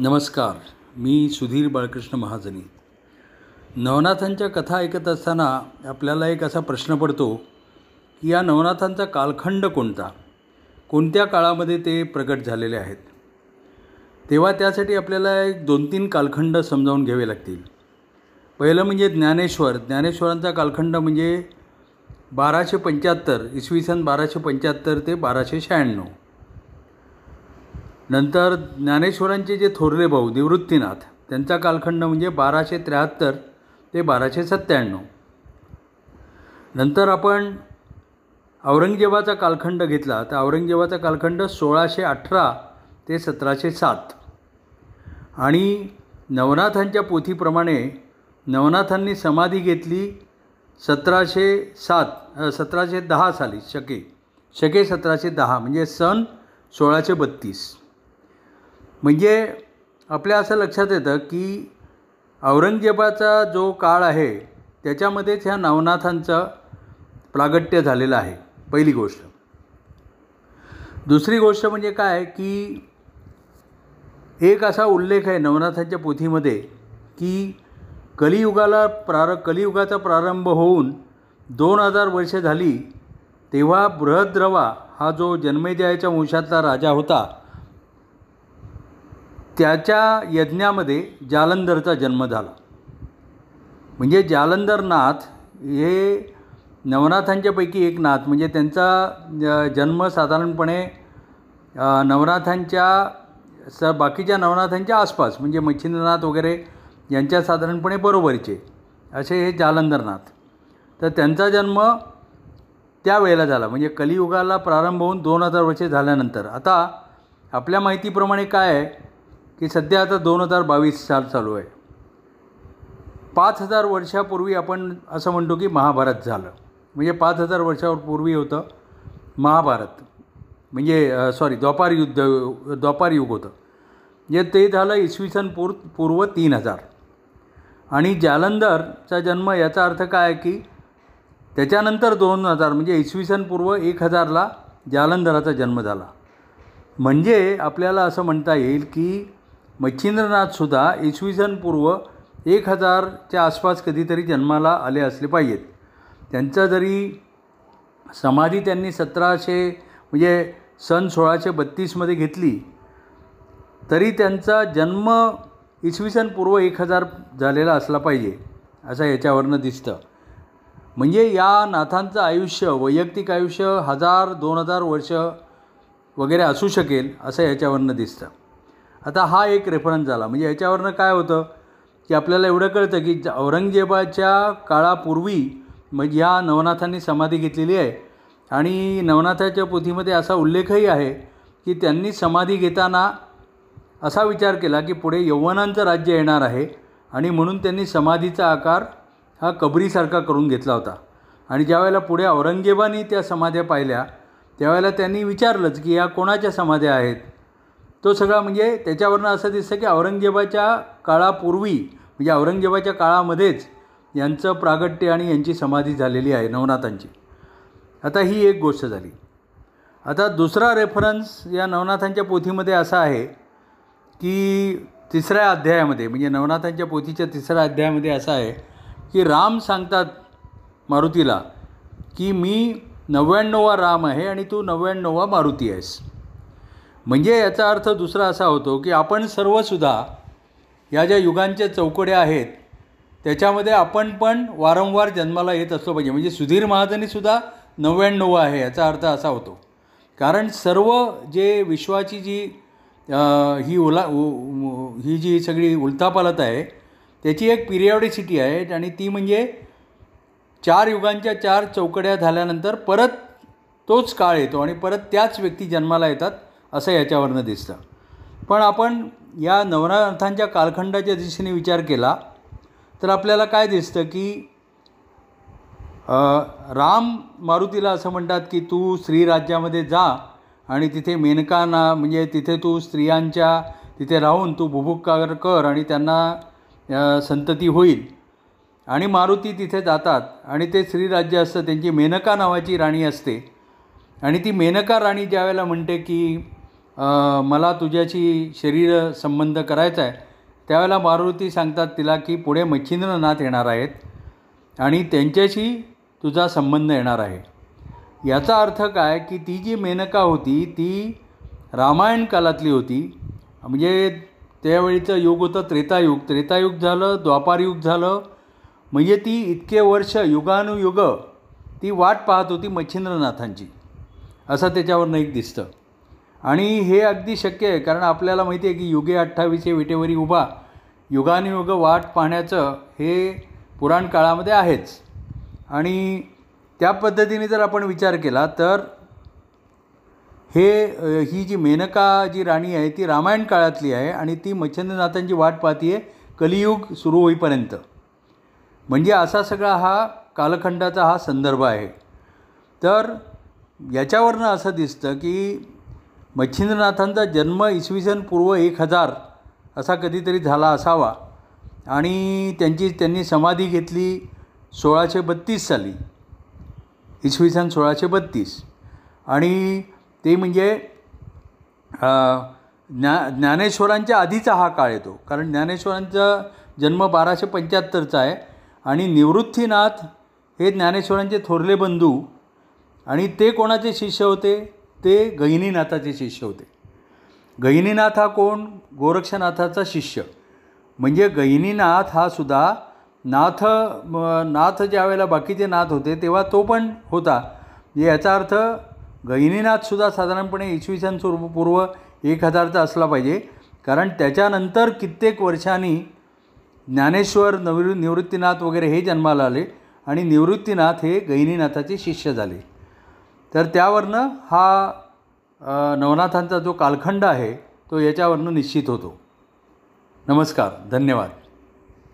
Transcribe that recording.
नमस्कार मी सुधीर बाळकृष्ण महाजनी. नवनाथांच्या कथा ऐकत असताना आपल्याला एक असा प्रश्न पडतो की या नवनाथांचा कालखंड कोणता? कोणत्या काळामध्ये ते प्रकट झालेले आहेत? तेव्हा त्यासाठी आपल्याला एक दोन तीन कालखंड समजावून घ्यावे लागतील. पहिलं म्हणजे ज्ञानेश्वर. ज्ञानेश्वरांचा कालखंड म्हणजे बाराशे पंच्याहत्तर इसवी सन बाराशे पंच्याहत्तर ते बाराशे शहाण्णव. नंतर ज्ञानेश्वरांचे जे थोरले भाऊ निवृत्तीनाथ त्यांचा कालखंड म्हणजे बाराशे त्र्याहत्तर ते बाराशे सत्त्याण्णव. नंतर आपण औरंगजेबाचा कालखंड घेतला तर औरंगजेबाचा कालखंड सोळाशे अठरा ते सतराशे सात. आणि नवनाथांच्या पोथीप्रमाणे नवनाथांनी समाधी घेतली सतराशे सात सतराशे दहा साली शके शके सतराशे दहा म्हणजे सन सोळाशे बत्तीस. म्हणजे आपल्या असं लक्षात येतं की औरंगजेबाचा जो काळ आहे त्याच्यामध्येच ह्या नवनाथांचं प्रागट्य झालेलं आहे पहिली गोष्ट. दुसरी गोष्ट म्हणजे काय की एक असा उल्लेख आहे नवनाथांच्या पोथीमध्ये की कलियुगाला प्रार कलियुगाचा प्रारंभ होऊन दोन हजार वर्ष झाली तेव्हा बृहद्रवा हा जो जन्मेजयाच्या वंशातला राजा होता त्याच्या यज्ञामध्ये जालंधरचा जन्म झाला. म्हणजे जालंधरनाथ हे नवनाथांच्यापैकी एक नाथ. म्हणजे त्यांचा जन्म साधारणपणे नवनाथांच्या स बाकीच्या नवनाथांच्या आसपास. म्हणजे मच्छिंद्रनाथ वगैरे यांच्या साधारणपणे बरोबरीचे. असे हे जालंधरनाथ. तर त्यांचा जन्म त्यावेळेला झाला. म्हणजे कलियुगाला प्रारंभ होऊन दोन हजार वर्षे झाल्यानंतर. आता आपल्या माहितीप्रमाणे काय आहे? की सध्या आता दोन हजार बावीस साल चालू आहे. पाच हजार वर्षापूर्वी आपण असं म्हणतो की महाभारत झालं. म्हणजे पाच हजार वर्षावर पूर्वी होतं महाभारत. म्हणजे सॉरी द्वापार युद्ध द्वापार युग होतं. म्हणजे ते झालं इसवी सन पूर पूर्व तीन हजार. आणि जालंधरचा जन्म याचा अर्थ काय की त्याच्यानंतर दोन हजार म्हणजे इसवी सन पूर्व एक हजारला जालंधराचा जन्म झाला. म्हणजे आपल्याला असं म्हणता येईल की मच्छिंद्रनाथसुद्धा इसवी सन पूर्व एक हजारच्या आसपास कधीतरी जन्माला आले असले पाहिजेत. त्यांचा जरी समाधी त्यांनी सतराशे म्हणजे सन सोळाशे बत्तीसमध्ये घेतली तरी त्यांचा जन्म इसवी सन पूर्व एक हजार झालेला असला पाहिजे असं याच्यावरनं दिसतं. म्हणजे या नाथांचं आयुष्य वैयक्तिक आयुष्य हजार दोन हजार वर्ष वगैरे असू शकेल असं याच्यावरनं दिसतं. आता हा एक रेफरन्स झाला. म्हणजे याच्यावरनं काय होतं की आपल्याला एवढं कळतं की औरंगजेबाच्या काळापूर्वी म्हणजे ह्या नवनाथांनी समाधी घेतलेली आहे. आणि नवनाथाच्या पोथीमध्ये असा उल्लेखही आहे की त्यांनी समाधी घेताना असा विचार केला की पुढे यवनांचं राज्य येणार आहे आणि म्हणून त्यांनी समाधीचा आकार हा कबरीसारखा करून घेतला होता. आणि ज्यावेळेला पुढे औरंगजेबानी त्या समाध्या पाहिल्या त्यावेळेला त्यांनी विचारलंच की या कोणाच्या समाध्या आहेत? तो सगळा म्हणजे त्याच्यावरनं असं दिसतं की औरंगजेबाच्या काळापूर्वी म्हणजे औरंगजेबाच्या काळामध्येच यांचं प्रागट्य आणि यांची समाधी झालेली आहे नवनाथांची. आता ही एक गोष्ट झाली. आता दुसरा रेफरन्स या नवनाथांच्या पोथीमध्ये असा आहे की तिसऱ्या अध्यायामध्ये म्हणजे नवनाथांच्या पोथीच्या तिसऱ्या अध्यायामध्ये असा आहे की राम सांगतात मारुतीला की मी नव्याण्णववा राम आहे आणि तू नव्याण्णववा मारुती आहेस. म्हणजे याचा अर्थ दुसरा असा होतो की आपण सर्वसुद्धा या ज्या युगांच्या चौकड्या आहेत त्याच्यामध्ये आपण पण वारंवार जन्माला येत असलो पाहिजे. म्हणजे सुधीर महाजनीसुद्धा नव्याण्णव आहे याचा अर्थ असा होतो. कारण सर्व जे विश्वाची जी ही उला ही जी सगळी उलथापालत आहे त्याची एक पिरियॉडिसिटी आहे आणि ती म्हणजे चार युगांच्या चार चौकड्या झाल्यानंतर परत तोच काळ येतो आणि परत त्याच व्यक्ती जन्माला येतात. असं याच्यावरनं दिसतं. पण आपण या नवनाथांच्या कालखंडाच्या दिशेने विचार केला तर आपल्याला काय दिसतं की राम मारुतीला असं म्हणतात की तू स्त्रीराज्यामध्ये जा आणि तिथे मेनकांना म्हणजे तिथे तू स्त्रियांच्या तिथे राहून तू बुभुक्कार कर आणि त्यांना संतती होईल. आणि मारुती तिथे जातात आणि ते श्रीराज्य असतं त्यांची मेनका नावाची राणी असते. आणि ती मेनका राणी ज्यावेळेला म्हणते की मला तुझ्याशी शरीर संबंध करायचा आहे. त्यावेळेला मारुती सांगतात तिला की पुढे मच्छिंद्रनाथ येणार आहेत आणि त्यांच्याशी तुझा संबंध येणार आहे. याचा अर्थ काय की ती जी मेनका होती ती रामायण कालातली होती. म्हणजे त्यावेळीचं युग होतं त्रेतायुग. त्रेतायुग झालं द्वापारयुग झालं. म्हणजे ती इतके वर्ष युगानुयुग ती वाट पाहत होती मच्छिंद्रनाथांची. असं त्याच्यावरनं एक दिसतं. आणि हे अगदी शक्य आहे कारण आपल्याला माहिती आहे की युगे अठ्ठावीसशे विटेवरी उभा युगानुयुग वाट पाहण्याचं हे पुराण काळामध्ये आहेच. आणि त्या पद्धतीने जर आपण विचार केला तर हे ही जी मेनका जी राणी आहे ती रामायण काळातली आहे आणि ती मच्छंद्रनाथांची वाट पाहती आहे कलियुग सुरू होईपर्यंत. म्हणजे असा सगळा हा कालखंडाचा हा संदर्भ आहे. तर याच्यावरनं असं दिसतं की मच्छिंद्रनाथांचा जन्म इसवी सन पूर्व एक हजार असा कधीतरी झाला असावा. आणि त्यांची त्यांनी समाधी घेतली सोळाशे बत्तीस साली. इसवी सन सोळाशे बत्तीस. आणि ते म्हणजे ज्ञा ज्ञानेश्वरांच्या आधीचा हा काळ येतो. कारण ज्ञानेश्वरांचा जन्म बाराशे पंच्याहत्तरचा आहे. आणि निवृत्तीनाथ हे ज्ञानेश्वरांचे थोरले बंधू. आणि ते कोणाचे शिष्य होते? ते गहिनीनाथाचे शिष्य होते. गहिनीनाथ हा कोण? गोरक्षनाथाचा शिष्य. म्हणजे गहिनीनाथ हा सुद्धा नाथ नाथ ज्या वेळेला बाकीचे नाथ होते तेव्हा तो पण होता. म्हणजे याचा अर्थ गहिनीनाथसुद्धा साधारणपणे इसवी सन पूर्व एक हजारचा असला पाहिजे. कारण त्याच्यानंतर कित्येक वर्षांनी ज्ञानेश्वर नवृ निवृत्तीनाथ वगैरे हे जन्माला आले आणि निवृत्तीनाथ हे गहिनीनाथाचे शिष्य झाले. तर त्यावरनं हा नवनाथांचा जो कालखंड आहे तो याच्यावरनं निश्चित होतो. नमस्कार धन्यवाद.